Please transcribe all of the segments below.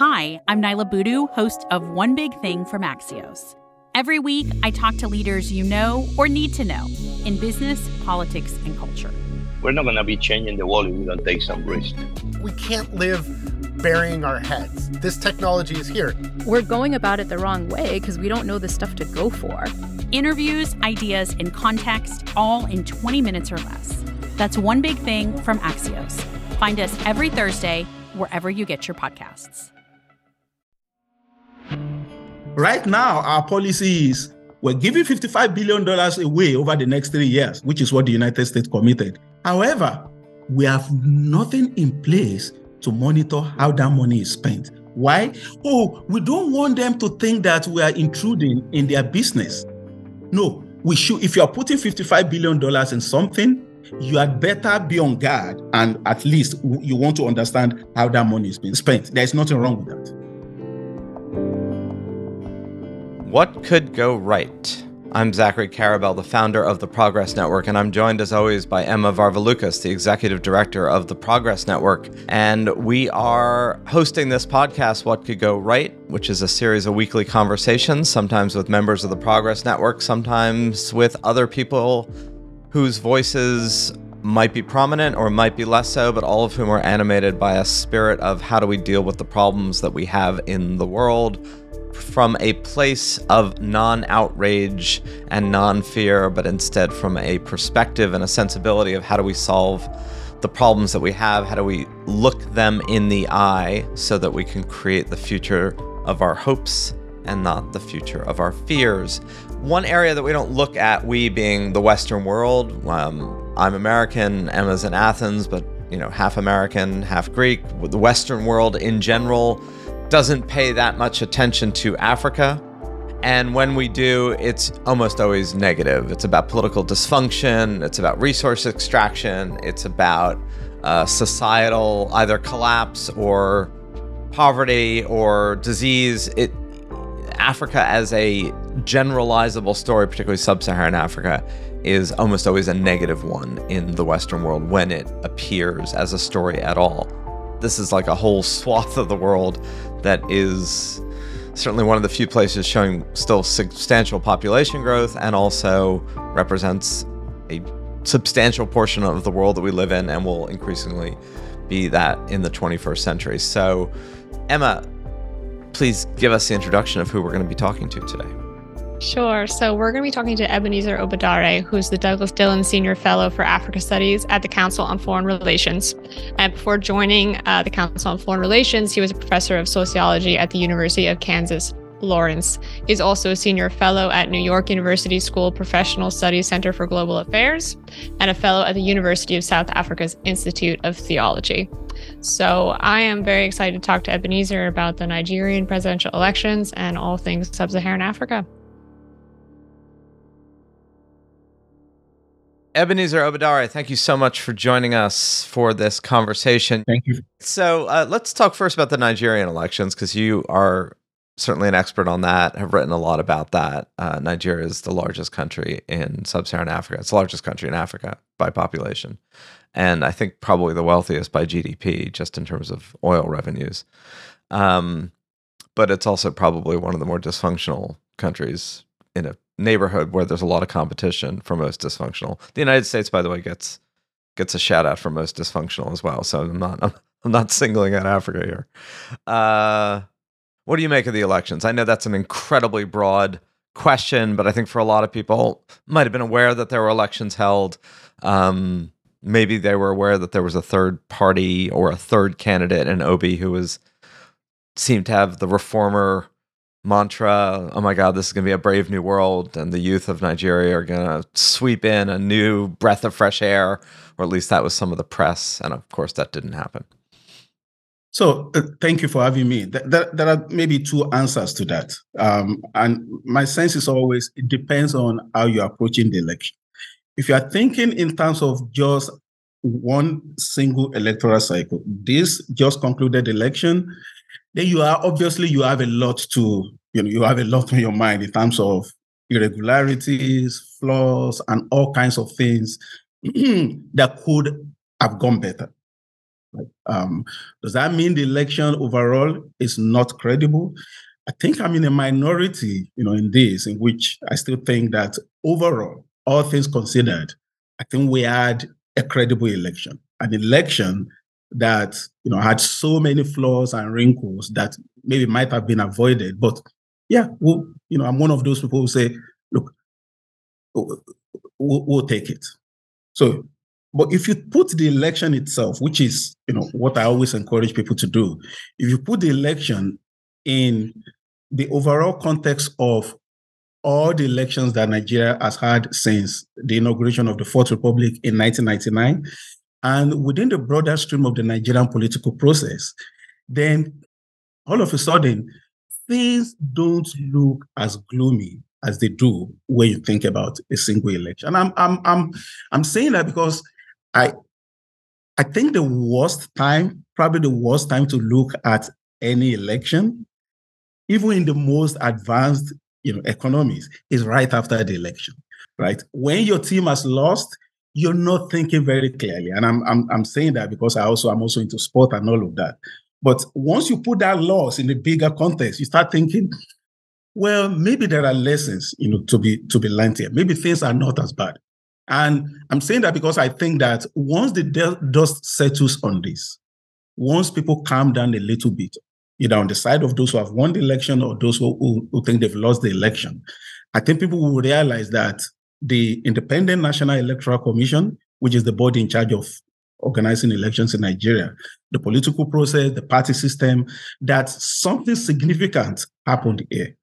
Hi, I'm Niala Boodhoo, host of One Big Thing from Axios. Every week, I talk to leaders you know or need to know in business, politics, and culture. We're not going to be changing the world if we don't take some risk. We can't live burying our heads. This technology is here. We're going about it the wrong way because we don't know the stuff to go for. Interviews, ideas, and context, all in 20 minutes or less. That's One Big Thing from Axios. Find us every Thursday wherever you get your podcasts. Right now, our policy is we're giving $55 billion away over the next three years, which is what the United States committed. However, we have nothing in place to monitor how that money is spent. Why? Oh, we don't want them to think that we are intruding in their business. No, we should. If you are putting $55 billion in something, you had better be on guard and at least you want to understand how that money is being spent. There's nothing wrong with that. What could go right? I'm Zachary Karabell, the founder of the Progress Network, and I'm joined as always by Emma Varvaloucas, the executive director of the Progress Network. And we are hosting this podcast, What Could Go Right, which is a series of weekly conversations, sometimes with members of the Progress Network, sometimes with other people whose voices might be prominent or might be less so, but all of whom are animated by a spirit of how do we deal with the problems that we have in the world from a place of non outrage and non fear, but instead from a perspective and a sensibility of how do we solve the problems that we have? How do we look them in the eye so that we can create the future of our hopes and not the future of our fears? One area that we don't look at, we being the Western world, um, I'm American, Emma's in Athens, but you know, half American, half Greek, the Western world in general doesn't pay that much attention to Africa. And when we do, it's almost always negative. It's about political dysfunction, it's about resource extraction, it's about uh, societal either collapse or poverty or disease. It Africa as a generalizable story, particularly sub-Saharan Africa, is almost always a negative one in the Western world when it appears as a story at all. This is like a whole swath of the world that is certainly one of the few places showing still substantial population growth and also represents a substantial portion of the world that we live in and will increasingly be that in the 21st century. So, Emma, please give us the introduction of who we're going to be talking to today. Sure. So we're going to be talking to Ebenezer Obadare, who's the Douglas Dillon Senior Fellow for Africa Studies at the Council on Foreign Relations. And before joining uh, the Council on Foreign Relations, he was a professor of sociology at the University of Kansas. Lawrence. He's also a senior fellow at New York University School Professional Studies Center for Global Affairs and a fellow at the University of South Africa's Institute of Theology. So I am very excited to talk to Ebenezer about the Nigerian presidential elections and all things sub Saharan Africa. Ebenezer Obadare, thank you so much for joining us for this conversation. Thank you. So uh, let's talk first about the Nigerian elections because you are certainly an expert on that, have written a lot about that. Uh, Nigeria is the largest country in sub Saharan Africa. It's the largest country in Africa by population. And I think probably the wealthiest by GDP, just in terms of oil revenues. Um, but it's also probably one of the more dysfunctional countries in a neighborhood where there's a lot of competition for most dysfunctional. The United States, by the way, gets gets a shout out for most dysfunctional as well. So I'm not I'm, I'm not singling out Africa here. Uh, what do you make of the elections? I know that's an incredibly broad question, but I think for a lot of people might have been aware that there were elections held. Um, maybe they were aware that there was a third party or a third candidate in Obi who was seemed to have the reformer mantra oh my god this is going to be a brave new world and the youth of nigeria are going to sweep in a new breath of fresh air or at least that was some of the press and of course that didn't happen So uh, thank you for having me. There, are maybe two answers to that. Um, and my sense is always it depends on how you're approaching the election. If you are thinking in terms of just one single electoral cycle, this just concluded election, then you are obviously you have a lot to, you know, you have a lot on your mind in terms of irregularities, flaws, and all kinds of things that could have gone better. Um, does that mean the election overall is not credible? I think I'm in a minority, you know, in this, in which I still think that overall, all things considered, I think we had a credible election, an election that you know had so many flaws and wrinkles that maybe might have been avoided. But yeah, we'll, you know, I'm one of those people who say, look, we'll, we'll take it. So, but if you put the election itself, which is you know what I always encourage people to do, if you put the election in the overall context of all the elections that Nigeria has had since the inauguration of the Fourth Republic in 1999, and within the broader stream of the Nigerian political process, then all of a sudden, things don't look as gloomy as they do when you think about a single election. And I'm I'm I'm I'm saying that because I I think the worst time, probably the worst time to look at any election, even in the most advanced you know economies, is right after the election. Right when your team has lost, you're not thinking very clearly. And I'm, I'm, I'm saying that because I also I'm also into sport and all of that. But once you put that loss in the bigger context, you start thinking, well, maybe there are lessons, you know, to be to be learned here. Maybe things are not as bad. And I'm saying that because I think that once the dust settles on this, once people calm down a little bit, either on the side of those who have won the election or those who, who, who think they've lost the election, I think people will realize that the Independent National Electoral Commission, which is the body in charge of organizing elections in Nigeria, the political process, the party system, that something significant happened here,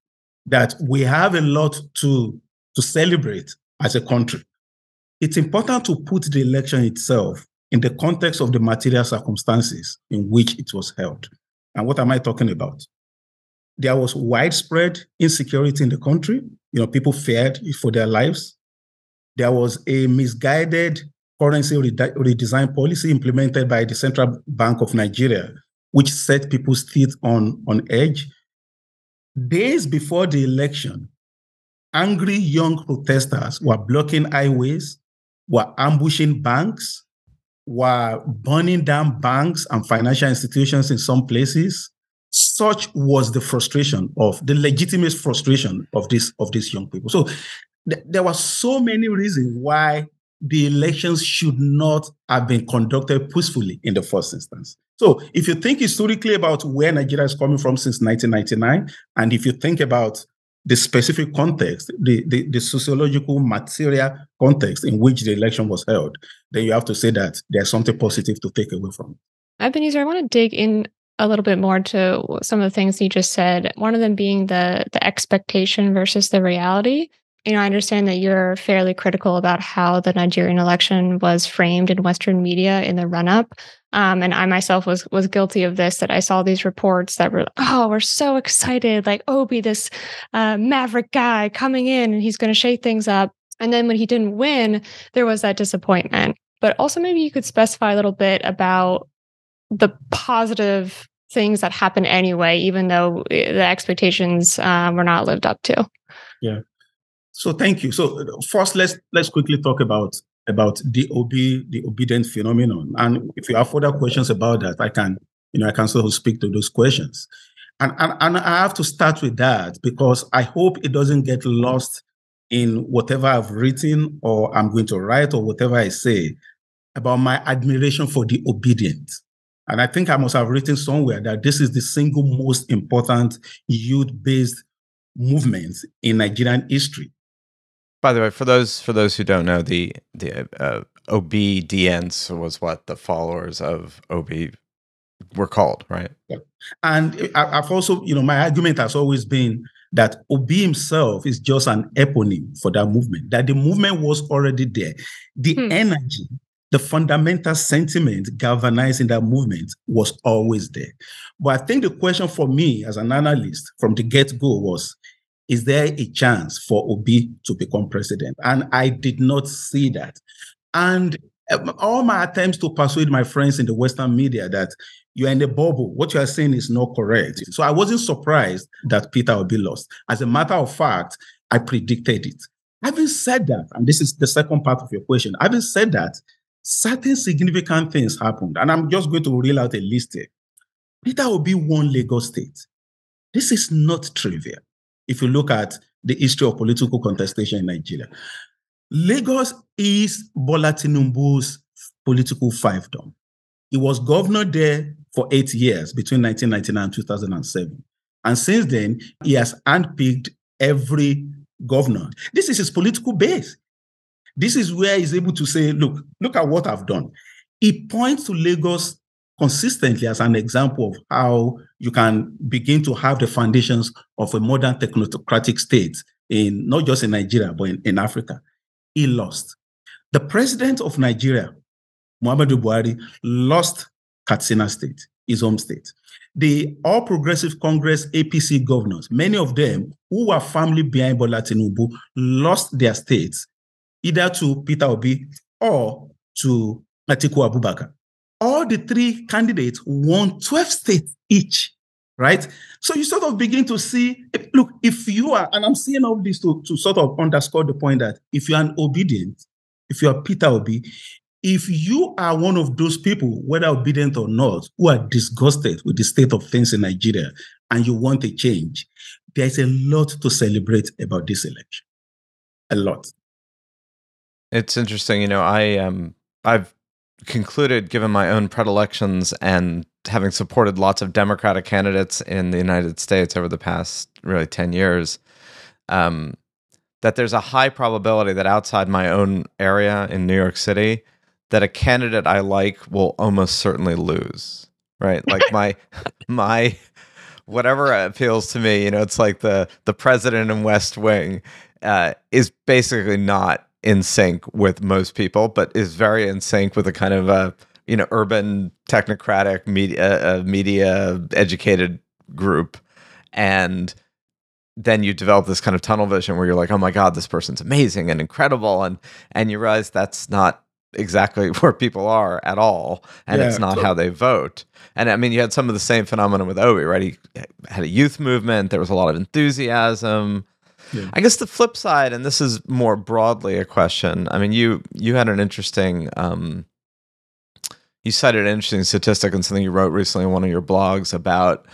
that we have a lot to, to celebrate as a country. It's important to put the election itself in the context of the material circumstances in which it was held. And what am I talking about? There was widespread insecurity in the country. You know, people feared for their lives there was a misguided currency redesign policy implemented by the Central Bank of Nigeria, which set people's teeth on, on edge. Days before the election, angry young protesters were blocking highways, were ambushing banks, were burning down banks and financial institutions in some places. Such was the frustration of the legitimate frustration of this of these young people. So th- there were so many reasons why the elections should not have been conducted peacefully in the first instance. So, if you think historically about where Nigeria is coming from since 1999, and if you think about the specific context, the, the, the, sociological material context in which the election was held, then you have to say that there's something positive to take away from it. Ebenezer, I want to dig in a little bit more to some of the things you just said. One of them being the the expectation versus the reality you know, I understand that you're fairly critical about how the Nigerian election was framed in Western media in the run up. Um, and I myself was was guilty of this. That I saw these reports that were, oh, we're so excited, like Obi, this uh, maverick guy coming in, and he's going to shake things up. And then when he didn't win, there was that disappointment. But also, maybe you could specify a little bit about the positive things that happen anyway, even though eh, the expectations uh, were not lived up to. Yeah. So thank you. So first, let's let's quickly talk about about the Obi, the Obidient phenomenon. And if you have further questions about that, I can, you know, I can sort of speak to those questions. And, and, and I have to start with that because I hope it doesn't get lost in whatever I've written or I'm going to write or whatever I say about my admiration for the Obidient. And I think I must have written somewhere that this is the single most important youth based movement in Nigerian history. By the way, for those for those who don't know, the the uh, Obidients was what the followers of Obi were called, right? Yeah. And I've also, you know, my argument has always been that Obi himself is just an eponym for that movement, that the movement was already there. The hmm. energy, the fundamental sentiment galvanizing that movement was always there. But I think the question for me as an analyst from the get go was is there a chance for Obi to become president? And I did not see that. And um, all my attempts to persuade my friends in the Western media that you're in a bubble, what you are saying is not correct. So I wasn't surprised that Peter Obi lost. As a matter of fact, I predicted it. Having said that, and this is the second part of your question, having said that, certain significant things happened. And I'm just going to reel out a list here. Peter Obi won Lagos State. This is not trivial if you look at the history of political contestation in Nigeria. Lagos is Bola Tinubu's political fiefdom. He was governor there for eight years between 1999 and 2007. And since then, he has handpicked every governor. This is his political base. This is where he's able to say, look, look at what I've done. He points to Lagos consistently as an example of how you can begin to have the foundations of a modern technocratic state in not just in Nigeria, but in, in Africa. He lost. The president of Nigeria, Muhammadu Buhari, lost Katsina State, his home state. The All Progressive Congress APC governors, many of them who were firmly behind Bola Tinubu, lost their states either to Peter Obi or to Atiku Abubakar the three candidates won 12 states each, right? So you sort of begin to see, look, if you are, and I'm saying all this to, to sort of underscore the point that if you're an Obidient, if you are Peter Obi, if you are one of those people, whether Obidient or not, who are disgusted with the state of things in Nigeria and you want a change, there's a lot to celebrate about this election. A lot. It's interesting, you know, I um I've concluded, given my own predilections and having supported lots of Democratic candidates in the United States over the past really 10 years, um, that there's a high probability that outside my own area in New York City, that a candidate I like will almost certainly lose. Right? Like my, my, whatever appeals to me, you know, it's like the the president in West Wing uh, is basically not in sync with most people, but is very in sync with a kind of a you know urban technocratic media uh, media educated group, and then you develop this kind of tunnel vision where you're like, oh my god, this person's amazing and incredible, and and you realize that's not exactly where people are at all, and yeah, it's not how they vote. And I mean, you had some of the same phenomenon with Obi, right? He had a youth movement. There was a lot of enthusiasm. Yeah. I guess the flip side, and this is more broadly a question. I mean, you you had an interesting, um, you cited an interesting statistic and something you wrote recently in one of your blogs about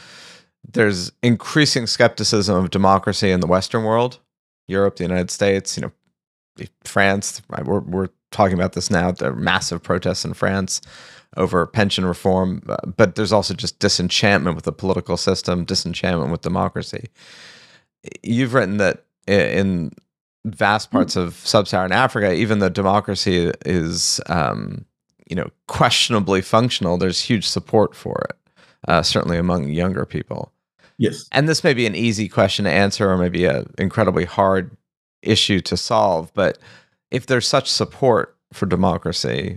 there's increasing skepticism of democracy in the Western world, Europe, the United States, you know, France. We're we're talking about this now. There are massive protests in France over pension reform, but there's also just disenchantment with the political system, disenchantment with democracy you've written that in vast hmm. parts of sub-Saharan Africa, even though democracy is, um, you know, questionably functional, there's huge support for it, uh, certainly among younger people. Yes. And this may be an easy question to answer, or maybe an incredibly hard issue to solve. But if there's such support for democracy,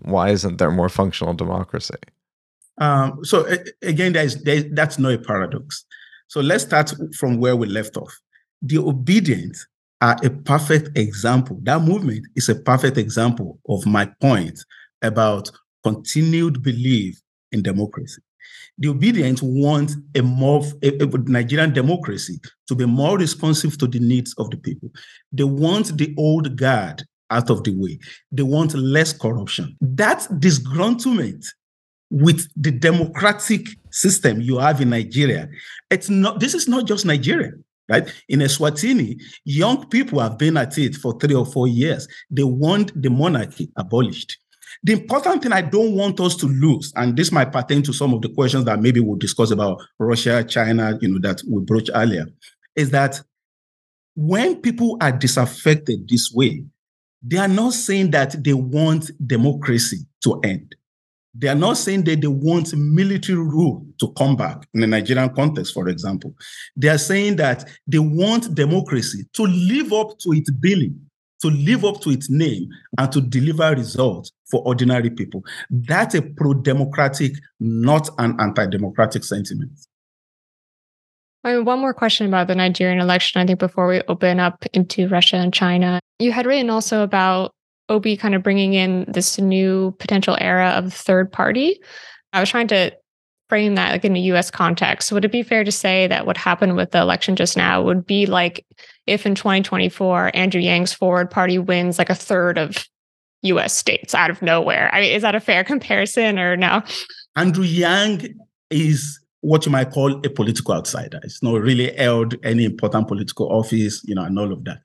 why isn't there more functional democracy? Um, so again, there's, there's, that's no paradox. So let's start from where we left off. The Obidient are a perfect example. That movement is a perfect example of my point about continued belief in democracy. The Obidient want a more a, a Nigerian democracy to be more responsive to the needs of the people. They want the old guard out of the way. They want less corruption. That disgruntlement with the democratic system you have in Nigeria. It's not this is not just Nigeria, right? In Eswatini, young people have been at it for three or four years. They want the monarchy abolished. The important thing I don't want us to lose, and this might pertain to some of the questions that maybe we'll discuss about Russia, China, you know, that we broached earlier, is that when people are disaffected this way, they are not saying that they want democracy to end. They are not saying that they want military rule to come back in the Nigerian context, for example. They are saying that they want democracy to live up to its billing, to live up to its name and to deliver results for ordinary people. That's a pro democratic, not an anti democratic sentiment. I mean, one more question about the Nigerian election, I think, before we open up into Russia and China. You had written also about Obi kind of bringing in this new potential era of third party. I was trying to frame that like in a US context. Would it be fair to say that what happened with the election just now would be like if in 2024 Andrew Yang's forward party wins like a third of US states out of nowhere? I mean, is that a fair comparison or no? Andrew Yang is what you might call a political outsider. It's not really held any important political office, you know, and all of that.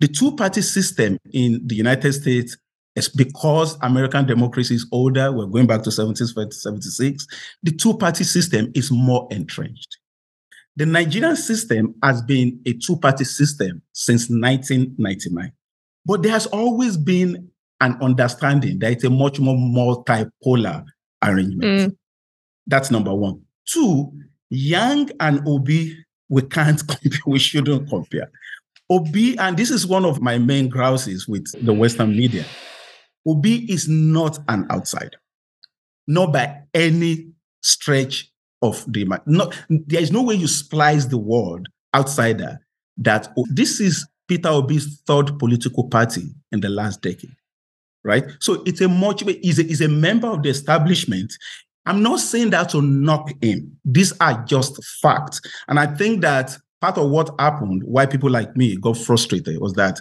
The two party system in the United States is because American democracy is older, we're going back to 1776, the two party system is more entrenched. The Nigerian system has been a two party system since 1999. But there has always been an understanding that it's a much more multipolar arrangement. Mm. That's number one. Two, Yang and Obi, we can't compare, we shouldn't compare. Obi, and this is one of my main grouses with the Western media. Obi is not an outsider, not by any stretch of the no, there is no way you splice the word outsider that oh, this is Peter Obi's third political party in the last decade, right? So it's a much is a, is a member of the establishment. I'm not saying that to knock him. These are just facts. And I think that part of what happened, why people like me got frustrated, was that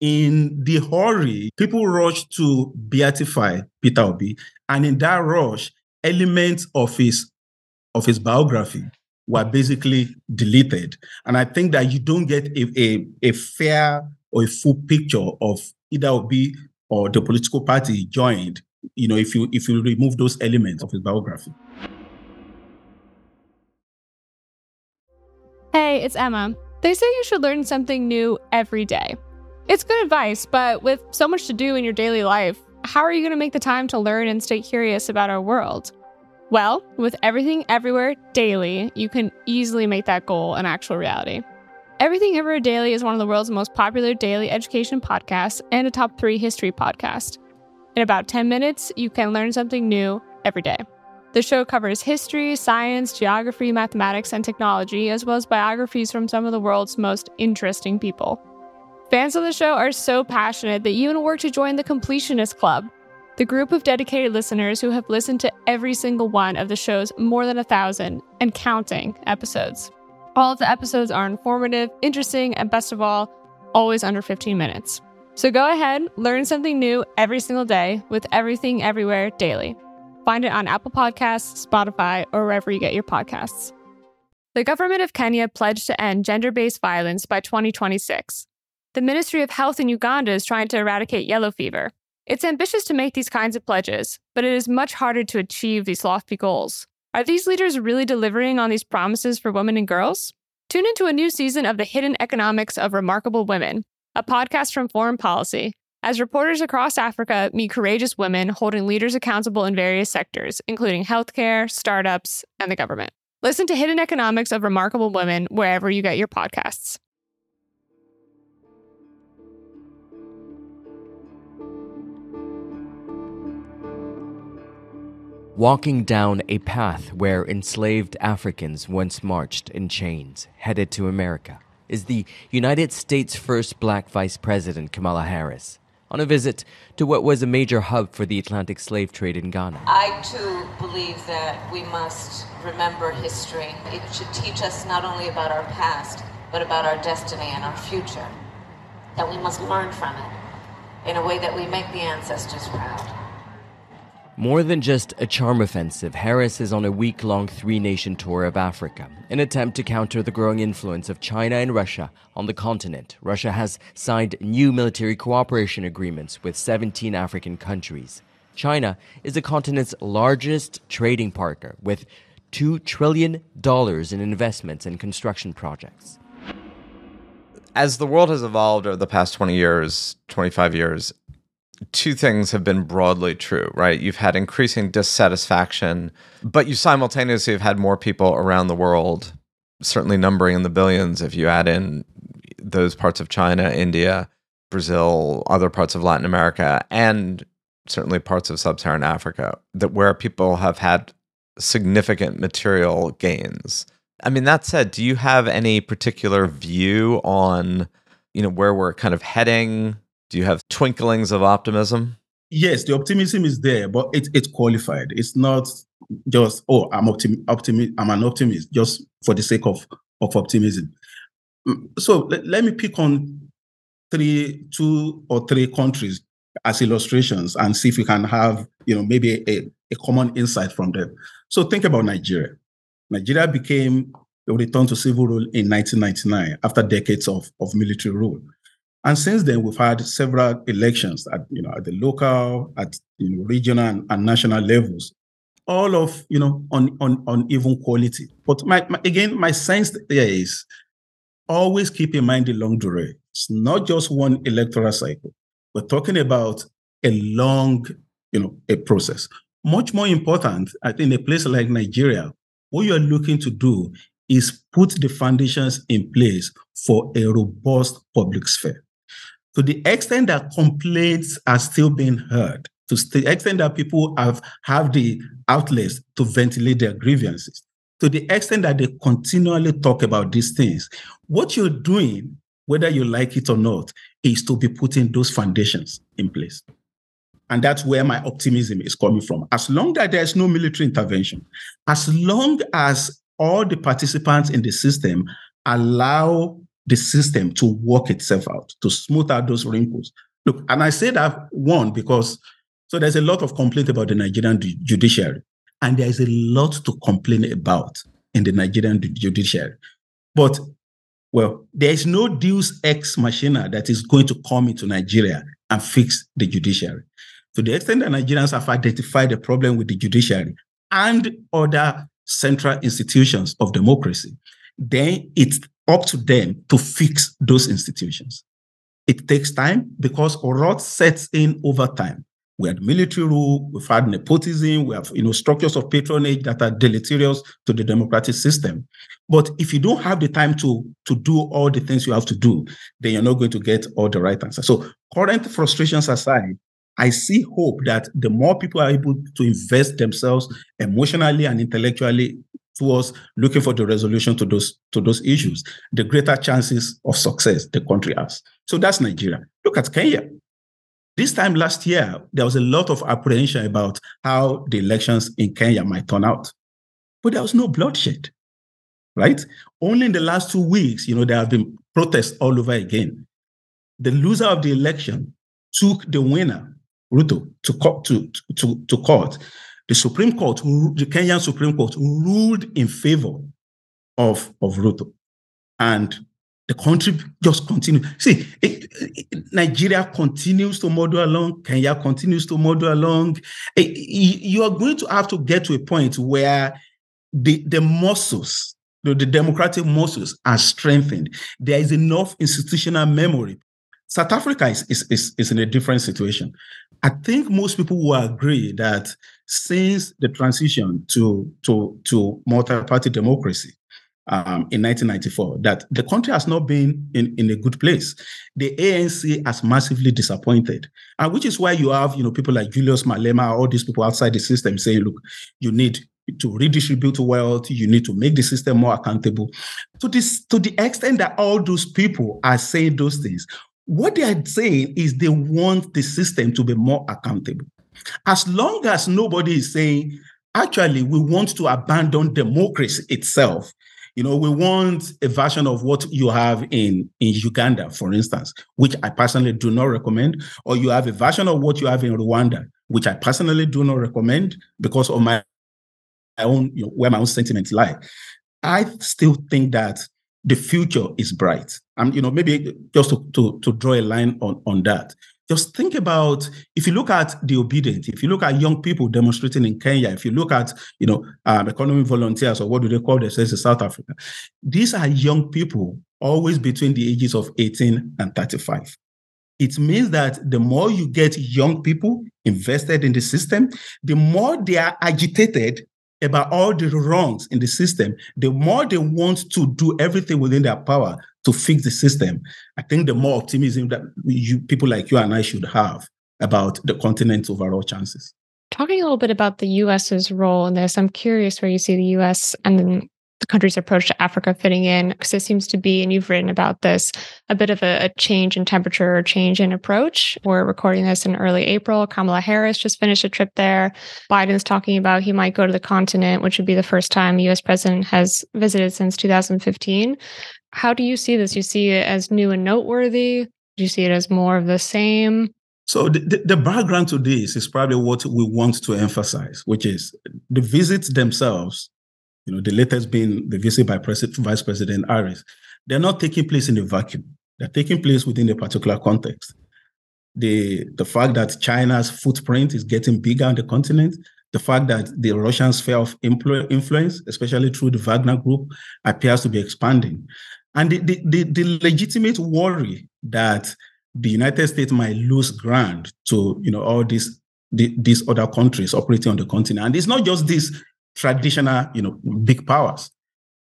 in the hurry, people rushed to beatify Peter Obi. And in that rush, elements of his of his biography were basically deleted. And I think that you don't get a, a, a fair or a full picture of either Obi or the political party he joined you know, if you if you remove those elements of his biography. Hey, it's Emma. They say you should learn something new every day. It's good advice, but with so much to do in your daily life, how are you going to make the time to learn and stay curious about our world? Well, with Everything Everywhere Daily, you can easily make that goal an actual reality. Everything Everywhere Daily is one of the world's most popular daily education podcasts and a top three history podcast. In about 10 minutes, you can learn something new every day. The show covers history, science, geography, mathematics, and technology, as well as biographies from some of the world's most interesting people. Fans of the show are so passionate that you even work to join the Completionist Club, the group of dedicated listeners who have listened to every single one of the show's more than a thousand and counting episodes. All of the episodes are informative, interesting, and best of all, always under 15 minutes. So go ahead, learn something new every single day with Everything Everywhere Daily. Find it on Apple Podcasts, Spotify, or wherever you get your podcasts. The government of Kenya pledged to end gender based violence by 2026. The Ministry of Health in Uganda is trying to eradicate yellow fever. It's ambitious to make these kinds of pledges, but it is much harder to achieve these lofty goals. Are these leaders really delivering on these promises for women and girls? Tune into a new season of The Hidden Economics of Remarkable Women, a podcast from Foreign Policy, as reporters across Africa meet courageous women holding leaders accountable in various sectors, including healthcare, startups, and the government. Listen to Hidden Economics of Remarkable Women wherever you get your podcasts. Walking down a path where enslaved Africans once marched in chains, headed to America is the United States' first black vice president, Kamala Harris, on a visit to what was a major hub for the Atlantic slave trade in Ghana. I too believe that we must remember history. It should teach us not only about our past, but about our destiny and our future. That we must learn from it in a way that we make the ancestors proud. More than just a charm offensive, Harris is on a week long three nation tour of Africa. an attempt to counter the growing influence of China and Russia on the continent, Russia has signed new military cooperation agreements with 17 African countries. China is the continent's largest trading partner, with $2 trillion in investments and construction projects. As the world has evolved over the past 20 years, 25 years, two things have been broadly true, right? You've had increasing dissatisfaction, but you simultaneously have had more people around the world, certainly numbering in the billions if you add in those parts of China, India, Brazil, other parts of Latin America, and certainly parts of sub-Saharan Africa, that where people have had significant material gains. I mean, that said, do you have any particular view on, you know, where we're kind of heading? Do you have twinklings of optimism? Yes, the optimism is there, but it, it's qualified. It's not just oh, I'm optim, optimi- I'm an optimist just for the sake of of optimism. Mm, so let, let me pick on three, two or three countries as illustrations and see if we can have, you know, maybe a, a common insight from them. So think about Nigeria. Nigeria became a return to civil rule in 1999 after decades of, of military rule. And since then, we've had several elections at, you know, at the local, at you know, regional and, and national levels, all of, you know, on, on, on even quality. But my, my, again, my sense there is always keep in mind the longue durée. It's not just one electoral cycle. We're talking about a long, you know, a process. Much more important, I think, in a place like Nigeria, what you're looking to do is put the foundations in place for a robust public sphere. To the extent that complaints are still being heard, to the extent that people have, have the outlets to ventilate their grievances, to the extent that they continually talk about these things, what you're doing, whether you like it or not, is to be putting those foundations in place. And that's where my optimism is coming from. As long as there's no military intervention, as long as all the participants in the system allow the system to work itself out, to smooth out those wrinkles. Look, and I say that one because so there's a lot of complaint about the Nigerian judiciary, and there's a lot to complain about in the Nigerian judiciary. But well, there is no Deus ex machina that is going to come into Nigeria and fix the judiciary. To the extent that Nigerians have identified the problem with the judiciary and other central institutions of democracy, then it's up to them to fix those institutions. It takes time because a rot sets in over time. We had military rule, we've had nepotism, we have you know structures of patronage that are deleterious to the democratic system. But if you don't have the time to, to do all the things you have to do, then you're not going to get all the right answers. So current frustrations aside, I see hope that the more people are able to invest themselves emotionally and intellectually towards looking for the resolution to those to those issues, the greater chances of success the country has. So that's Nigeria. Look at Kenya. This time last year, there was a lot of apprehension about how the elections in Kenya might turn out, but there was no bloodshed, right? Only in the last two weeks, you know, there have been protests all over again. The loser of the election took the winner Ruto to court, to, to, to court. The Supreme Court, the Kenyan Supreme Court, ruled in favor of, of Ruto. And the country just continues. See, it, it, Nigeria continues to model along, Kenya continues to model along. Eh, it, you are going to have to get to a point where the, the muscles, the, the democratic muscles are strengthened. There is enough institutional memory. South Africa is, is, is, is in a different situation. I think most people will agree that since the transition to, to, to multi-party democracy um, in 1994, that the country has not been in, in a good place. The ANC has massively disappointed, and which is why you have you know people like Julius Malema, all these people outside the system saying, look, you need to redistribute wealth, you need to make the system more accountable. To this, to the extent that all those people are saying those things, what they are saying is they want the system to be more accountable. As long as nobody is saying, actually, we want to abandon democracy itself. You know, we want a version of what you have in, in Uganda, for instance, which I personally do not recommend, or you have a version of what you have in Rwanda, which I personally do not recommend because of my, my own, you know, where my own sentiments lie. I still think that the future is bright. And you know, maybe just to, to, to draw a line on, on that. Just think about if you look at the Obidient, if you look at young people demonstrating in Kenya, if you look at you know um, economy volunteers or what do they call themselves in South Africa, these are young people always between the ages of 18 and 35. It means that the more you get young people invested in the system, the more they are agitated about all the wrongs in the system, the more they want to do everything within their power to fix the system, I think the more optimism that you people like you and I should have about the continent's overall chances. Talking a little bit about the US's role in this, I'm curious where you see the US and the country's approach to Africa fitting in? Because it seems to be, and you've written about this, a bit of a, a, change in temperature or change in approach. We're recording this in early April. Kamala Harris just finished a trip there. Biden's talking about he might go to the continent, which would be the first time US president has visited since 2015. How do you see this? You see it as new and noteworthy? Do you see it as more of the same? So the, the, background to this is probably what we want to emphasize, which is the visits themselves you know, the latest being the visit by President, Vice President Harris, they're not taking place in a vacuum. They're taking place within a particular context. The, the fact that China's footprint is getting bigger on the continent, the fact that the Russian sphere of influence, especially through the Wagner Group, appears to be expanding. And the, the, the, the legitimate worry that the United States might lose ground to you know all these the, these other countries operating on the continent. And it's not just these traditional, you know, big powers.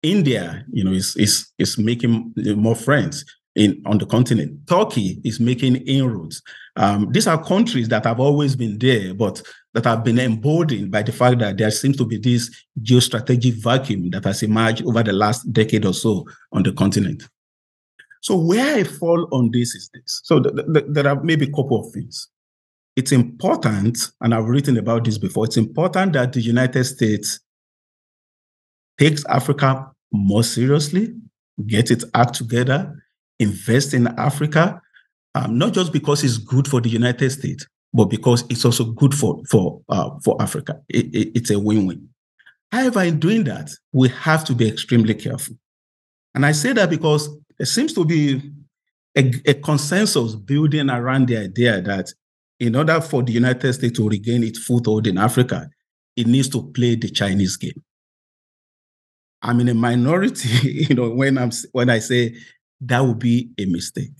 India, you know, is is is making more friends in on the continent. Turkey is making inroads. Um, these are countries that have always been there, but that have been emboldened by the fact that there seems to be this geostrategic vacuum that has emerged over the last decade or so on the continent. So where I fall on this is this. So th- th- there are maybe a couple of things it's important, and I've written about this before, it's important that the United States takes Africa more seriously, get its act together, invest in Africa, um, not just because it's good for the United States, but because it's also good for for uh, for Africa. It, it, it's a win-win. However, in doing that, we have to be extremely careful. And I say that because there seems to be a, a consensus building around the idea that in order for the United States to regain its foothold in Africa, it needs to play the Chinese game. I'm in a minority, you know, when I'm when I say that would be a mistake.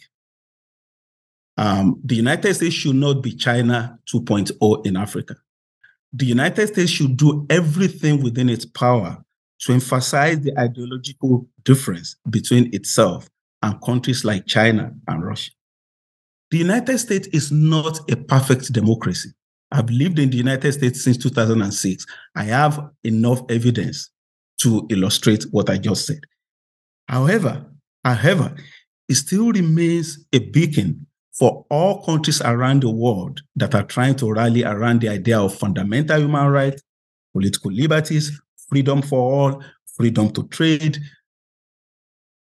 Um, the United States should not be China 2.0 in Africa. The United States should do everything within its power to emphasize the ideological difference between itself and countries like China and Russia. The United States is not a perfect democracy. I've lived in the United States since 2006. I have enough evidence to illustrate what I just said. However, however, it still remains a beacon for all countries around the world that are trying to rally around the idea of fundamental human rights, political liberties, freedom for all, freedom to trade,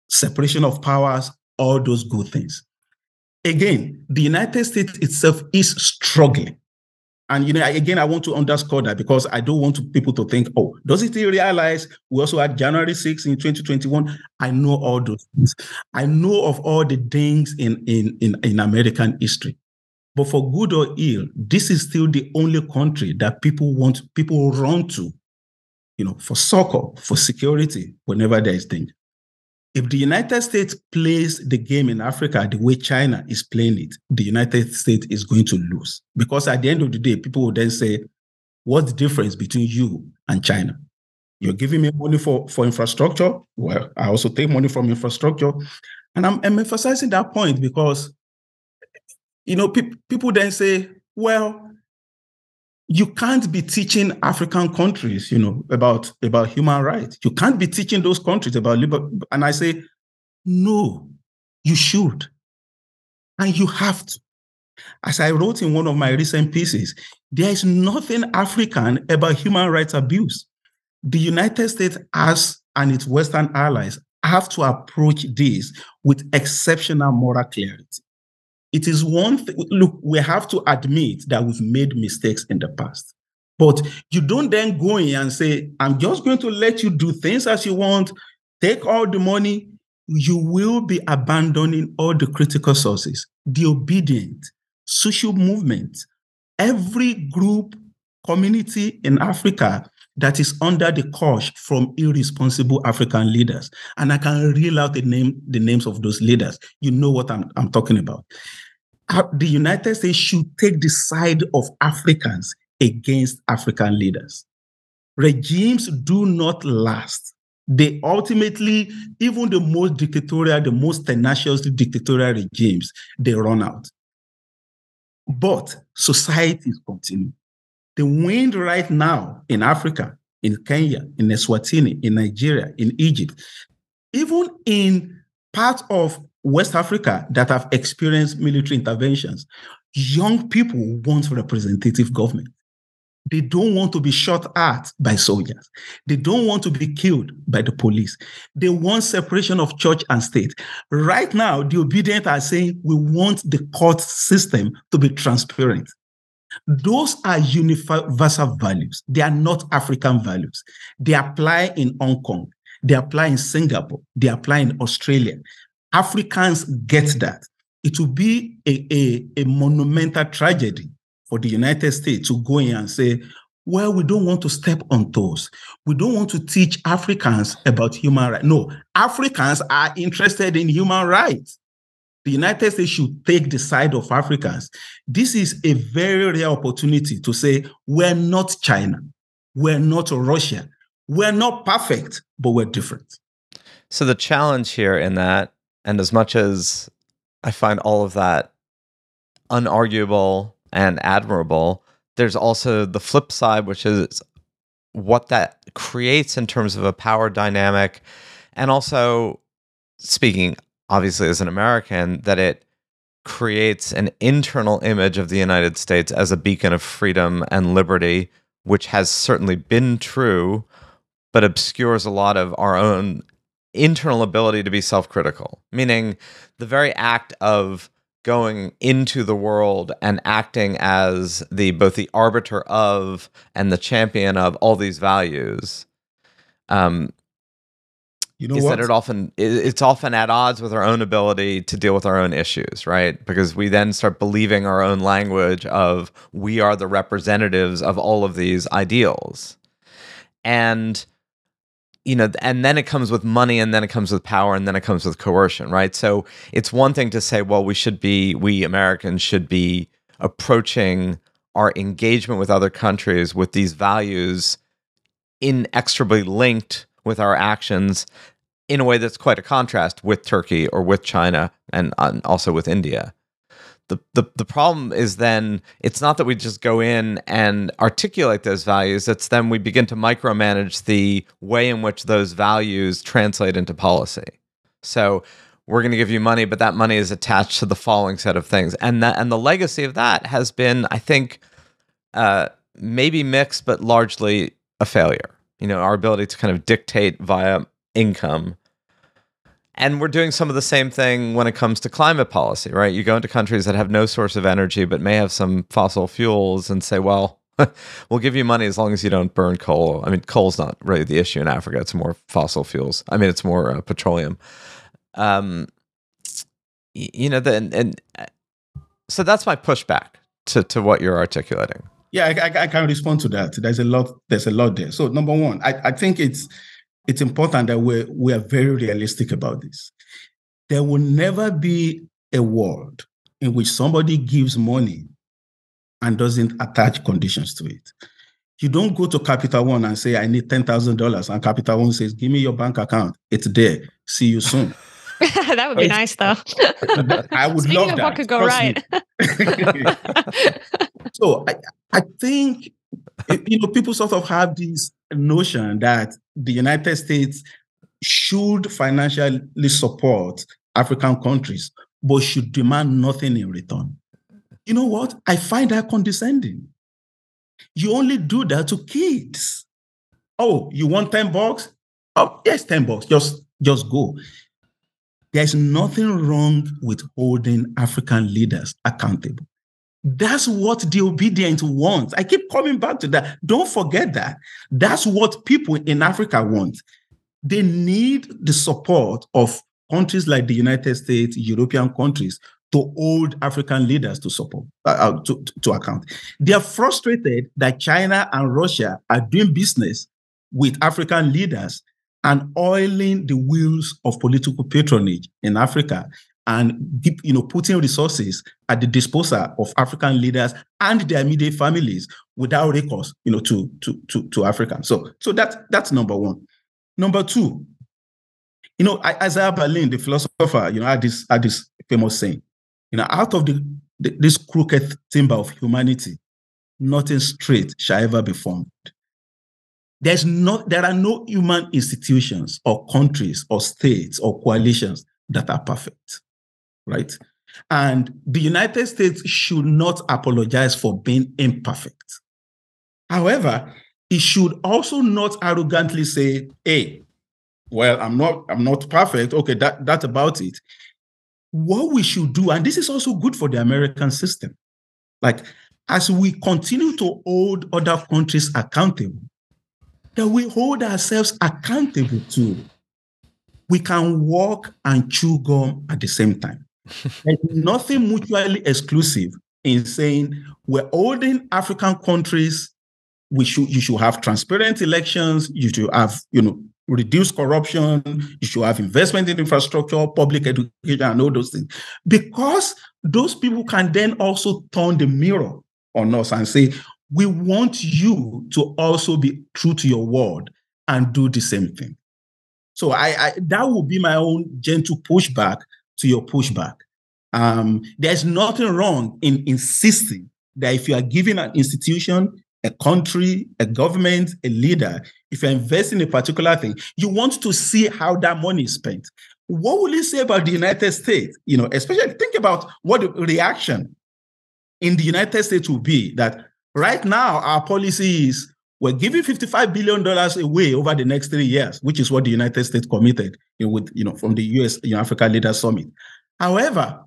separation of powers, all those good things again, the United States itself is struggling. And you know, again, I want to underscore that because I don't want people to think, oh, does it realize we also had January 6th in 2021? I know all those things. I know of all the things in, in, in, in American history. But for good or ill, this is still the only country that people want, people run to, you know, for soccer, for security, whenever there is danger if the United States plays the game in Africa the way China is playing it, the United States is going to lose. Because at the end of the day, people will then say, What's the difference between you and China? You're giving me money for, for infrastructure. Well, I also take money from infrastructure. And I'm, I'm emphasizing that point because, you know, pe- people then say, well, you can't be teaching African countries, you know, about, about human rights. You can't be teaching those countries about liberty. And I say, no, you should. And you have to. As I wrote in one of my recent pieces, there is nothing African about human rights abuse. The United States has and its Western allies have to approach this with exceptional moral clarity. It is one thing, look, we have to admit that we've made mistakes in the past. But you don't then go in and say, I'm just going to let you do things as you want, take all the money. You will be abandoning all the critical sources, the Obidient, social movement, every group, community in Africa that is under the curse from irresponsible African leaders. And I can reel out the name, the names of those leaders. You know what I'm, I'm talking about the United States should take the side of Africans against African leaders. Regimes do not last. They ultimately, even the most dictatorial, the most tenacious dictatorial regimes, they run out. But societies continue. The wind right now in Africa, in Kenya, in Eswatini, in Nigeria, in Egypt, even in parts of West Africa that have experienced military interventions, young people want representative government. They don't want to be shot at by soldiers. They don't want to be killed by the police. They want separation of church and state. Right now, the Obidient are saying we want the court system to be transparent. Those are universal values. They are not African values. They apply in Hong Kong. They apply in Singapore. They apply in Australia. Africans get that. It will be a, a, a monumental tragedy for the United States to go in and say, well, we don't want to step on toes. We don't want to teach Africans about human rights. No, Africans are interested in human rights. The United States should take the side of Africans. This is a very rare opportunity to say, we're not China, we're not Russia, we're not perfect, but we're different. So the challenge here in that, and as much as I find all of that unarguable and admirable, there's also the flip side, which is what that creates in terms of a power dynamic. And also, speaking obviously as an American, that it creates an internal image of the United States as a beacon of freedom and liberty, which has certainly been true, but obscures a lot of our own internal ability to be self critical. Meaning, the very act of going into the world and acting as the both the arbiter of and the champion of all these values um you know is what? that it often it's often at odds with our own ability to deal with our own issues right because we then start believing our own language of we are the representatives of all of these ideals and you know, and then it comes with money and then it comes with power and then it comes with coercion, right? So it's one thing to say, well, we should be, we Americans should be approaching our engagement with other countries with these values inextricably linked with our actions in a way that's quite a contrast with Turkey or with China and, also with India the, the the problem is then it's not that we just go in and articulate those values it's then we begin to micromanage the way in which those values translate into policy. So we're going to give you money but that money is attached to the following set of things. And that and the legacy of that has been i think uh, maybe mixed but largely a failure. You know our ability to kind of dictate via income and we're doing some of the same thing when it comes to climate policy, right? You go into countries that have no source of energy but may have some fossil fuels and say, well, we'll give you money as long as you don't burn coal. I mean, coal's not really the issue in Africa. It's more fossil fuels. I mean, it's more uh, petroleum. Um, you know, the, and, and uh, so that's my pushback to, to what you're articulating. Yeah, I, I, I, can respond to that. There's a lot. There's a lot there. So number one, I, I think it's it's important that we we are very realistic about this. There will never be a world in which somebody gives money and doesn't attach conditions to it. You don't go to Capital One and say, I need $10,000. And Capital One says, Give me your bank account. It's there. See you soon. that would be nice, though. I would Speaking love of that. What could go right? so I, I think you know people sort of have this notion that the United States should financially support African countries, but should demand nothing in return. You know what? I find that condescending. You only do that to kids. Oh, you want 10 bucks? Oh, yes, 10 bucks. Just, just go. There's nothing wrong with holding African leaders accountable. That's what the Obidient want. I keep coming back to that. Don't forget that. That's what people in Africa want. They need the support of countries like the United States, European countries to hold African leaders to support uh, uh to, to account. They are frustrated that China and Russia are doing business with African leaders and oiling the wheels of political patronage in Africa and you know putting resources at the disposal of African leaders and their immediate families without recourse, you know, to to to, to Africa. So so that that's number one. Number two, you know, Isaiah Berlin, the philosopher, you know, had this, had this famous saying, you know, out of the, the this crooked timber of humanity, nothing straight shall ever be formed. There's not, there are no human institutions or countries or states or coalitions that are perfect, right? And the United States should not apologize for being imperfect. However, it should also not arrogantly say, hey, well, I'm not, I'm not perfect. Okay, that, that's about it. What we should do, and this is also good for the American system, like as we continue to hold other countries accountable, that we hold ourselves accountable to, we can walk and chew gum at the same time. There's nothing mutually exclusive in saying we're holding African countries. We should you should have transparent elections. You should have you know reduce corruption. You should have investment in infrastructure, public education, and all those things. Because those people can then also turn the mirror on us and say, we want you to also be true to your word and do the same thing. So I, I that would be my own gentle pushback to your pushback. Um, there's nothing wrong in insisting that if you are giving an institution, a country, a government, a leader, if you invest in a particular thing, you want to see how that money is spent. What will you say about the United States? You know, especially think about what the reaction in the United States will be that right now our policy is we're giving $55 billion away over the next three years, which is what the United States committed with, you know, from the US you know, Africa Leaders Summit. However,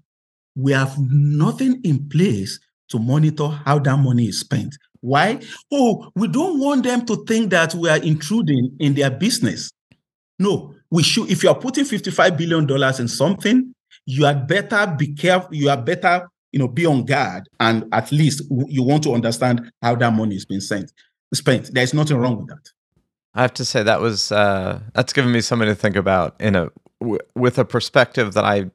we have nothing in place to monitor how that money is spent. Why? Oh, we don't want them to think that we are intruding in their business. No, we should. If you are putting $55 billion in something, you had better be careful. You are better, you know, be on guard, and at least you want to understand how that money is being sent spent. There's nothing wrong with that. I have to say that was uh, that's given me something to think about in a w- with a perspective that I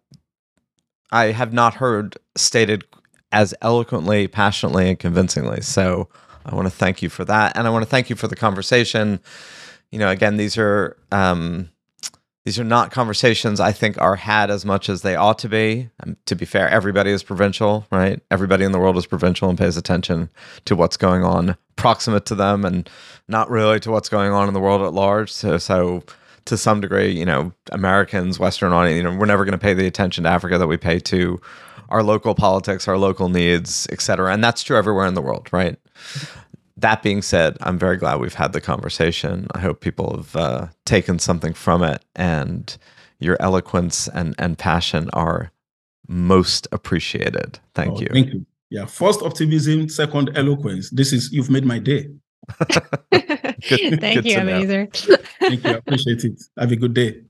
I have not heard stated as eloquently, passionately, and convincingly. So I want to thank you for that, and I want to thank you for the conversation. You know, again, these are um, these are not conversations I think are had as much as they ought to be. And to be fair, everybody is provincial, right? Everybody in the world is provincial and pays attention to what's going on proximate to them and not really to what's going on in the world at large. So, so to some degree, you know, Americans, Western audience, you know, we're never going to pay the attention to Africa that we pay to our local politics, our local needs, et cetera. And that's true everywhere in the world, right? That being said, I'm very glad we've had the conversation. I hope people have uh, taken something from it, and your eloquence and, and passion are most appreciated. Thank oh, you. Thank you. Yeah, first optimism, second eloquence. This is you've made my day. good, Thank good you, Ebenezer. Thank you. I appreciate it. Have a good day.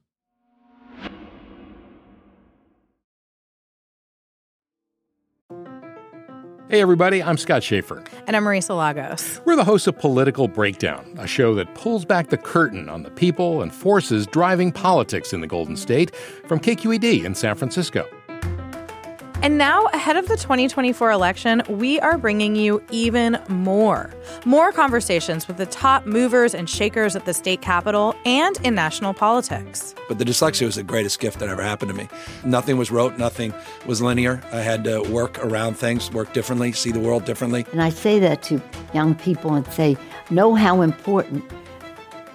Hey, everybody, I'm Scott Shafer. And I'm Marisa Lagos. We're the hosts of Political Breakdown, a show that pulls back the curtain on the people and forces driving politics in the Golden State from KQED in San Francisco. And now, ahead of the 2024 election, we are bringing you even more. More conversations with the top movers and shakers at the state capitol and in national politics. But the dyslexia was the greatest gift that ever happened to me. Nothing was rote, nothing was linear. I had to work around things, work differently, see the world differently. And I say that to young people and say, know how important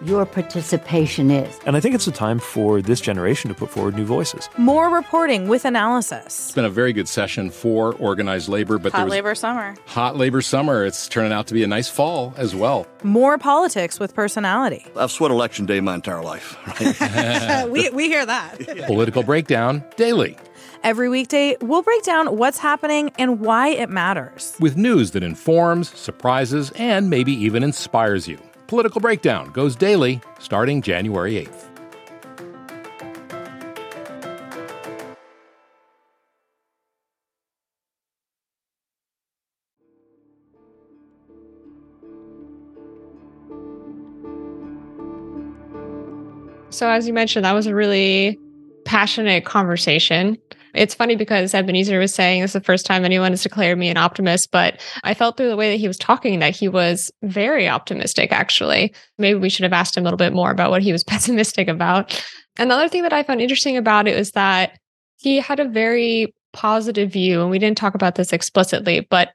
your participation is. And I think it's a time for this generation to put forward new voices. More reporting with analysis. It's been a very good session for organized labor, but hot labor summer. Hot labor summer. It's turning out to be a nice fall as well. More politics with personality. I've sweat election day my entire life. Right? we, we hear that. Political breakdown daily. Every weekday, we'll break down what's happening and why it matters. With news that informs, surprises, and maybe even inspires you. Political Breakdown goes daily starting January 8th. So, as you mentioned, that was a really passionate conversation. It's funny because Ebenezer was saying this is the first time anyone has declared me an optimist, but I felt through the way that he was talking that he was very optimistic, actually. Maybe we should have asked him a little bit more about what he was pessimistic about. Another thing that I found interesting about it was that he had a very positive view, and we didn't talk about this explicitly, but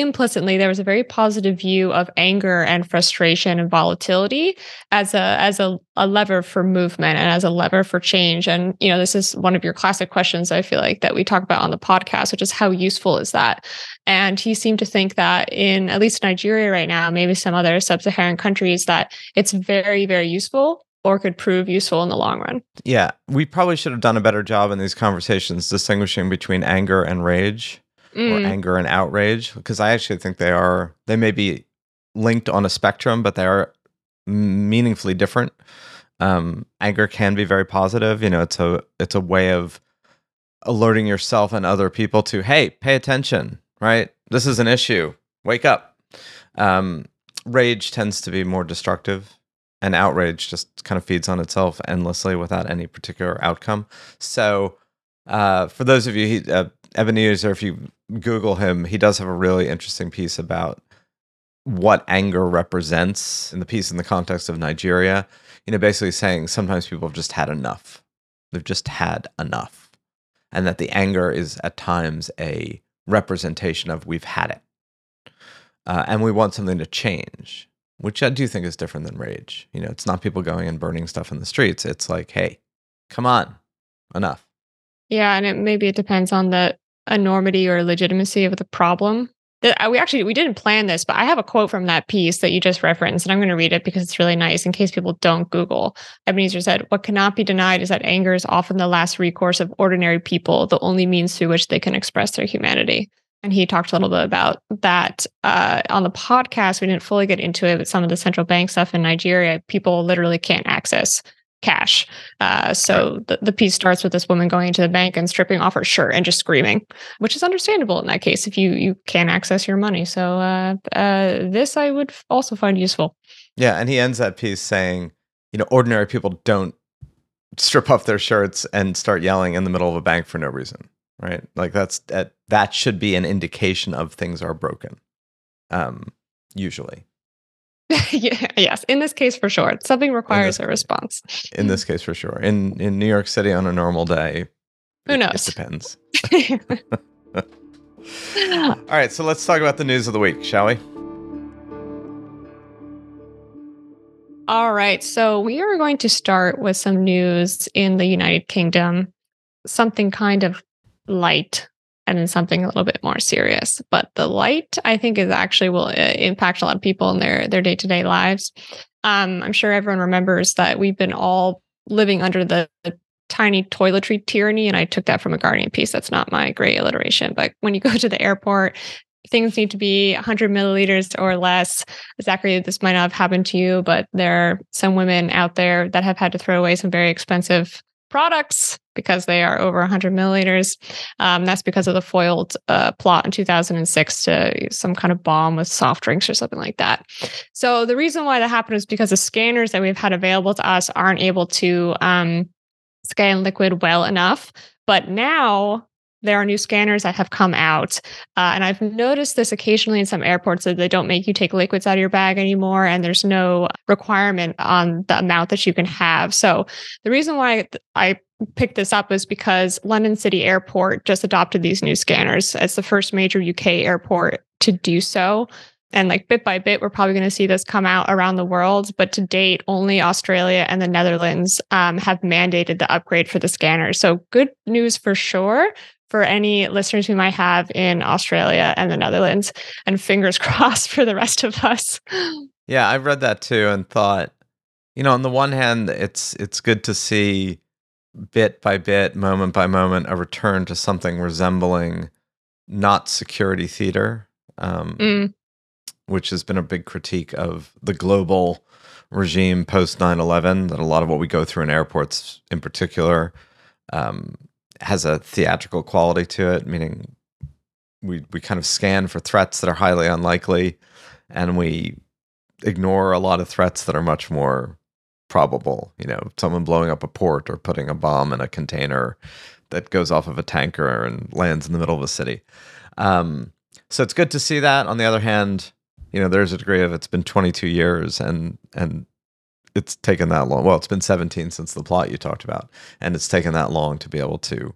implicitly there was a very positive view of anger and frustration and volatility as a as a, a lever for movement and as a lever for change. And you know this is one of your classic questions i feel like that we talk about on the podcast which is how useful is that? And he seemed to think that in at least nigeria right now maybe some other sub-saharan countries that it's very very useful or could prove useful in the long run. Yeah, we probably should have done a better job in these conversations distinguishing between anger and rage mm. or anger and outrage because I actually think they are they may be linked on a spectrum, but they are meaningfully different. Um, anger can be very positive. You know, it's a it's a way of alerting yourself and other people to hey, pay attention. Right, this is an issue. Wake up. Um, rage tends to be more destructive and outrage just kind of feeds on itself endlessly without any particular outcome. So, uh, for those of you, he, uh, Ebenezer, if you Google him, he does have a really interesting piece about what anger represents in the piece in the context of Nigeria. You know, basically saying sometimes people have just had enough. They've just had enough. And that the anger is at times a representation of we've had it. Uh, and we want something to change, which I do think is different than rage. You know, it's not people going and burning stuff in the streets. It's like, hey, come on, enough. Yeah, and it maybe it depends on the enormity or legitimacy of the problem. Uh, we actually we didn't plan this, but I have a quote from that piece that you just referenced, and I'm going to read it because it's really nice in case people don't Google. Ebenezer said, "What cannot be denied is that anger is often the last recourse of ordinary people, the only means through which they can express their humanity." And he talked a little bit about that uh, on the podcast. We didn't fully get into it, but some of the central bank stuff in Nigeria, people literally can't access cash. Uh, so right. the, the piece starts with this woman going to the bank and stripping off her shirt and just screaming, which is understandable in that case if you you can't access your money. So uh, uh, this I would also find useful. Yeah, and he ends that piece saying, you know, ordinary people don't strip off their shirts and start yelling in the middle of a bank for no reason, right? Like that's that that should be an indication of things are broken. Um, usually. yeah, yes, in this case for sure. Something requires a response. In this case for sure. In in New York City on a normal day. Who knows? It, depends. All right, so let's talk about the news of the week, shall we? All right, so we are going to start with some news in the United Kingdom, something kind of light and then something a little bit more serious. But the light, I think, is actually will uh, impact a lot of people in their their day to day lives. Um, I'm sure everyone remembers that we've been all living under the, the tiny toiletry tyranny, and I took that from a Guardian piece. That's not my great alliteration, but when you go to the airport. Things need to be 100 milliliters or less. Zachary, this might not have happened to you, but there are some women out there that have had to throw away some very expensive products because they are over 100 milliliters. Um, that's because of the foiled uh, plot in 2006 to some kind of bomb with soft drinks or something like that. So the reason why that happened is because the scanners that we've had available to us aren't able to um, scan liquid well enough. But now there are new scanners that have come out. Uh, and I've noticed this occasionally in some airports that they don't make you take liquids out of your bag anymore. And there's no requirement on the amount that you can have. So the reason why I picked this up is because London City Airport just adopted these new scanners as the first major UK airport to do so. And like bit by bit, we're probably going to see this come out around the world. But to date, only Australia and the Netherlands um, have mandated the upgrade for the scanners. So good news for sure for any listeners we might have in Australia and the Netherlands. And fingers crossed for the rest of us. Yeah, I've read that too and thought, you know, on the one hand, it's it's good to see bit by bit, moment by moment, a return to something resembling not security theater, um, mm. which has been a big critique of the global regime post 9 11, that a lot of what we go through in airports in particular um, has a theatrical quality to it, meaning we we kind of scan for threats that are highly unlikely, and we ignore a lot of threats that are much more probable. You know, someone blowing up a port or putting a bomb in a container, that goes off of a tanker and lands in the middle of a city. Um, so it's good to see that. On the other hand, you know, there's a degree of it's been 22 years and and it's taken that long. Well, it's been 17 since the plot you talked about, and it's taken that long to be able to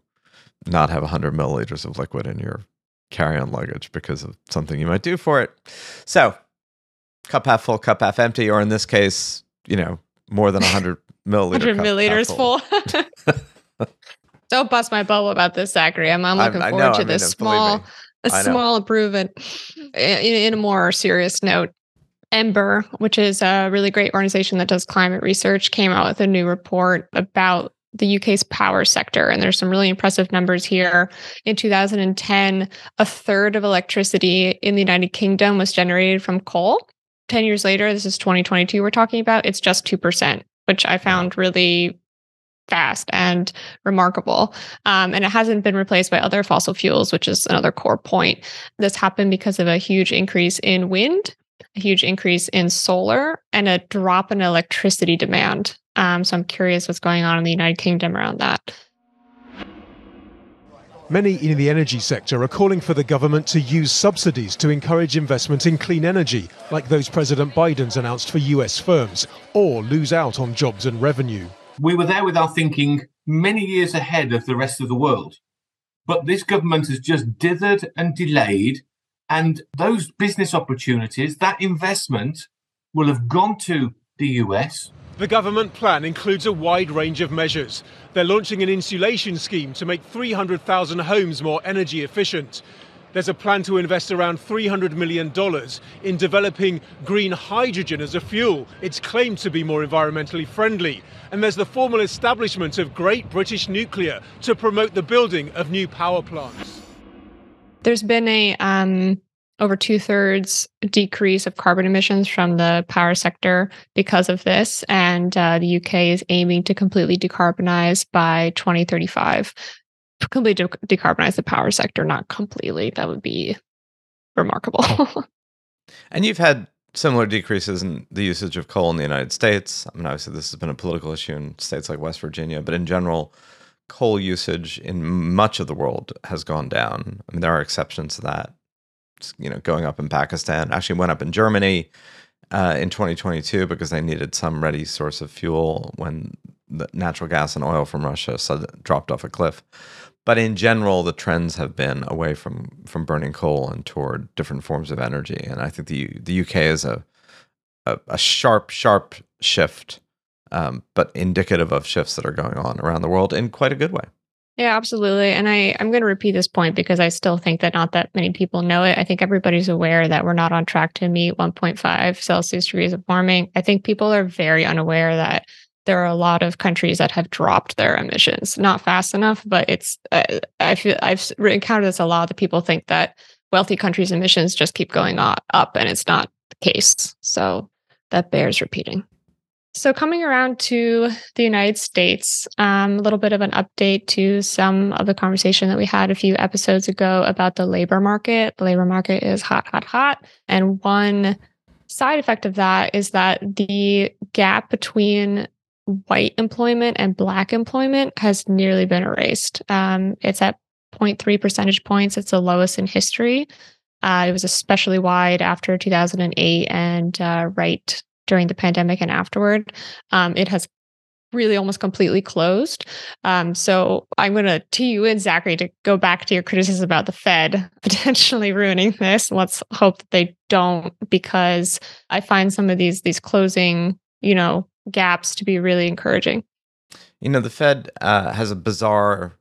not have 100 milliliters of liquid in your carry-on luggage because of something you might do for it. So, cup half full, cup half empty, or in this case, you know, more than 100 milliliter 100 milliliters full. Don't bust my bubble about this, Zachary. I'm, I'm looking I forward know, to I this small, me. a I know. small improvement. In, in a more serious note, Ember, which is a really great organization that does climate research, came out with a new report about the UK's power sector. And there's some really impressive numbers here. In 2010, a third of electricity in the United Kingdom was generated from coal. 10 years later, this is 2022 we're talking about, it's just 2%, which I found really fast and remarkable. Um, and it hasn't been replaced by other fossil fuels, which is another core point. This happened because of a huge increase in wind, a huge increase in solar, and a drop in electricity demand. Um, so I'm curious what's going on in the United Kingdom around that. Many in the energy sector are calling for the government to use subsidies to encourage investment in clean energy, like those President Biden's announced for US firms, or lose out on jobs and revenue. We were there with our thinking many years ahead of the rest of the world. But this government has just dithered and delayed, and those business opportunities, that investment, will have gone to the US. The government plan includes a wide range of measures. They're launching an insulation scheme to make 300,000 homes more energy efficient. There's a plan to invest around $300 million in developing green hydrogen as a fuel. It's claimed to be more environmentally friendly. And there's the formal establishment of Great British Nuclear to promote the building of new power plants. There's been a um, over two thirds decrease of carbon emissions from the power sector because of this, and uh, the UK is aiming to completely decarbonize by 2035. Completely de- decarbonize the power sector, not completely. That would be remarkable. And you've had similar decreases in the usage of coal in the United States. I mean, obviously, this has been a political issue in states like West Virginia, but in general, coal usage in much of the world has gone down. I mean, there are exceptions to that. It's, you know, going up in Pakistan, actually went up in Germany uh, in 2022 because they needed some ready source of fuel when the natural gas and oil from Russia dropped off a cliff. But in general, the trends have been away from from burning coal and toward different forms of energy. And I think the the UK is a a, a sharp, sharp shift, um, but indicative of shifts that are going on around the world in quite a good way. Yeah, absolutely. And I, I'm going to repeat this point because I still think that not that many people know it. I think everybody's aware that we're not on track to meet 1.5 Celsius degrees of warming. I think people are very unaware that there are a lot of countries that have dropped their emissions, not fast enough, but it's, uh, I feel I've encountered this a lot that people think that wealthy countries' emissions just keep going up, and it's not the case. So that bears repeating. So, coming around to the United States, um, a little bit of an update to some of the conversation that we had a few episodes ago about the labor market. The labor market is hot, hot, hot. And one side effect of that is that the gap between white employment and black employment has nearly been erased. Um, it's at 0.3 percentage points, it's the lowest in history. Uh, it was especially wide after 2008 and uh, right during the pandemic and afterward. Um, it has really almost completely closed. Um, so I'm going to tee you in, Zachary, to go back to your criticism about the Fed potentially ruining this. Let's hope that they don't, because I find some of these these closing, you know, gaps to be really encouraging. You know, the Fed uh, has a bizarre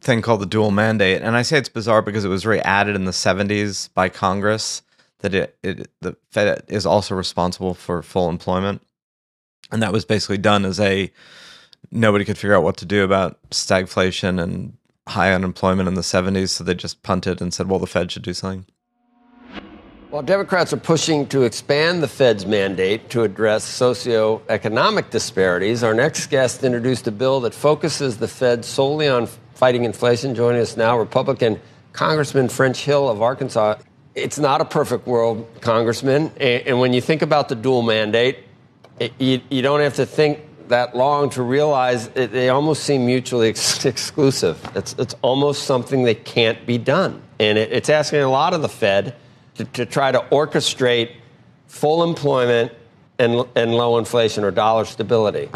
thing called the dual mandate, and I say it's bizarre because it was really added in the '70s by Congress that it, it the Fed is also responsible for full employment, and that was basically done as a nobody could figure out what to do about stagflation and high unemployment in the '70s, so they just punted and said, "Well, the Fed should do something." While Democrats are pushing to expand the Fed's mandate to address socioeconomic disparities, our next guest introduced a bill that focuses the Fed solely on fighting inflation. Joining us now, Republican Congressman French Hill of Arkansas. It's not a perfect world, Congressman. And when you think about the dual mandate, you, you don't have to think that long to realize it, they almost seem mutually ex- exclusive. It's, it's almost something that can't be done. And it, it's asking a lot of the Fed to, to try to orchestrate full employment and, and low inflation or dollar stability.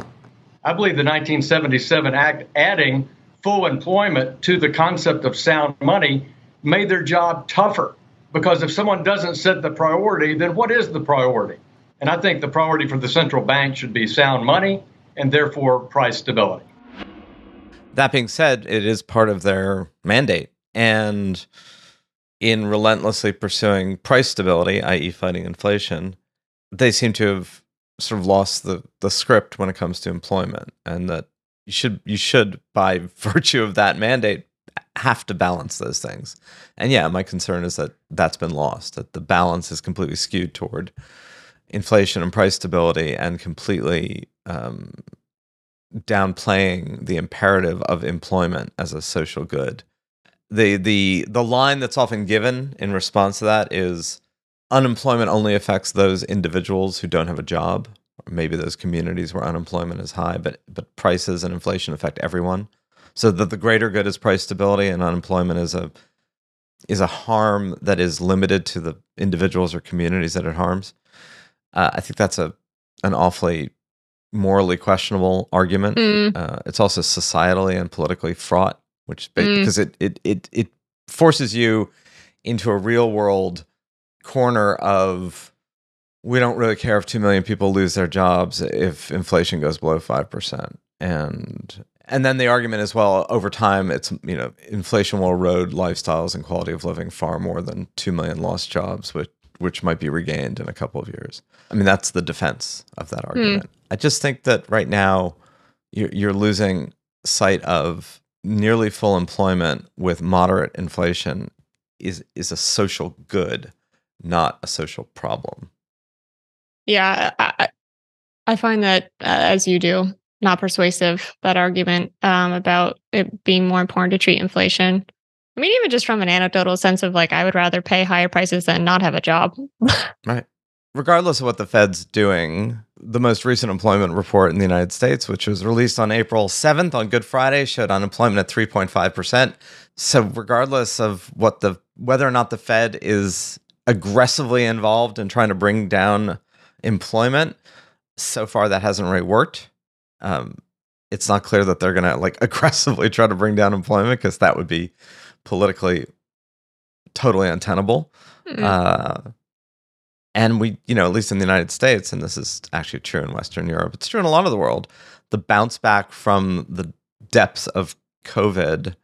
I believe the 1977 Act adding full employment to the concept of sound money made their job tougher. Because if someone doesn't set the priority, then what is the priority? And I think the priority for the central bank should be sound money and therefore price stability. That being said, it is part of their mandate. And in relentlessly pursuing price stability, i.e., fighting inflation, they seem to have sort of lost the, the script when it comes to employment. And that you should you should, by virtue of that mandate, have to balance those things. And yeah, my concern is that that's been lost, that the balance is completely skewed toward inflation and price stability and completely um, downplaying the imperative of employment as a social good. The the the line that's often given in response to that is unemployment only affects those individuals who don't have a job, or maybe those communities where unemployment is high, but but prices and inflation affect everyone. So that the greater good is price stability and unemployment is a is a harm that is limited to the individuals or communities that it harms. Uh, I think that's a an awfully morally questionable argument. Mm. Uh, it's also societally and politically fraught, which Mm. because it, it it it forces you into a real world corner of we don't really care if two million people lose their jobs if inflation goes below five percent, and and then the argument is well over time it's you know inflation will erode lifestyles and quality of living far more than two million lost jobs, which which might be regained in a couple of years. I mean that's the defense of that argument. I just think that right now you're, you're losing sight of nearly full employment with moderate inflation is is a social good, not a social problem. Yeah, I, I- I find that uh, as you do, not persuasive that argument um, about it being more important to treat inflation. I mean, even just from an anecdotal sense of like, I would rather pay higher prices than not have a job. Right. Regardless of what the Fed's doing, the most recent employment report in the United States, which was released on April 7th on Good Friday, showed unemployment at 3.5%. So regardless of what the whether or not the Fed is aggressively involved in trying to bring down employment, so far that hasn't really worked. Um, it's not clear that they're going to like aggressively try to bring down employment because that would be politically totally untenable. Mm. Uh, and we, you know, at least in the United States, and this is actually true in Western Europe, it's true in a lot of the world, the bounce back from the depths of COVID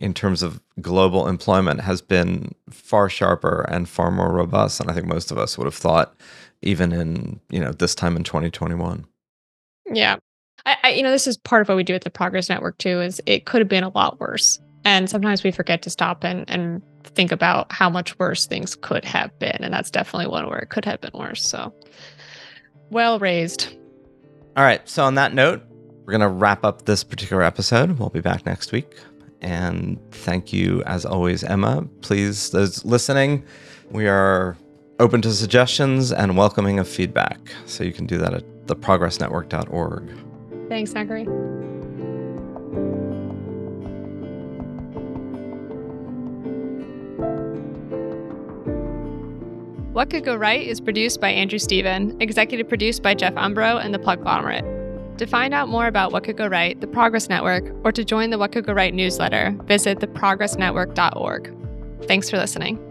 in terms of global employment has been far sharper and far more robust than I think most of us would have thought, even in, you know, this time in 2021. Yeah. I, I you know, this is part of what we do at the Progress Network too, is it could have been a lot worse. And sometimes we forget to stop and, and think about how much worse things could have been. And that's definitely one where it could have been worse. So well raised. All right. So, on that note, we're to wrap up this particular episode. We'll be back next week. And thank you, as always, Emma. Please, those listening, we are open to suggestions and welcoming of feedback. So, you can do that at theprogressnetwork.org. Thanks, Zachary. What Could Go Right is produced by Andrew Steven, executive produced by Jeff Umbro and the Podglomerate. To find out more about What Could Go Right, the Progress Network, or to join the What Could Go Right newsletter, visit theprogressnetwork.org. Thanks for listening.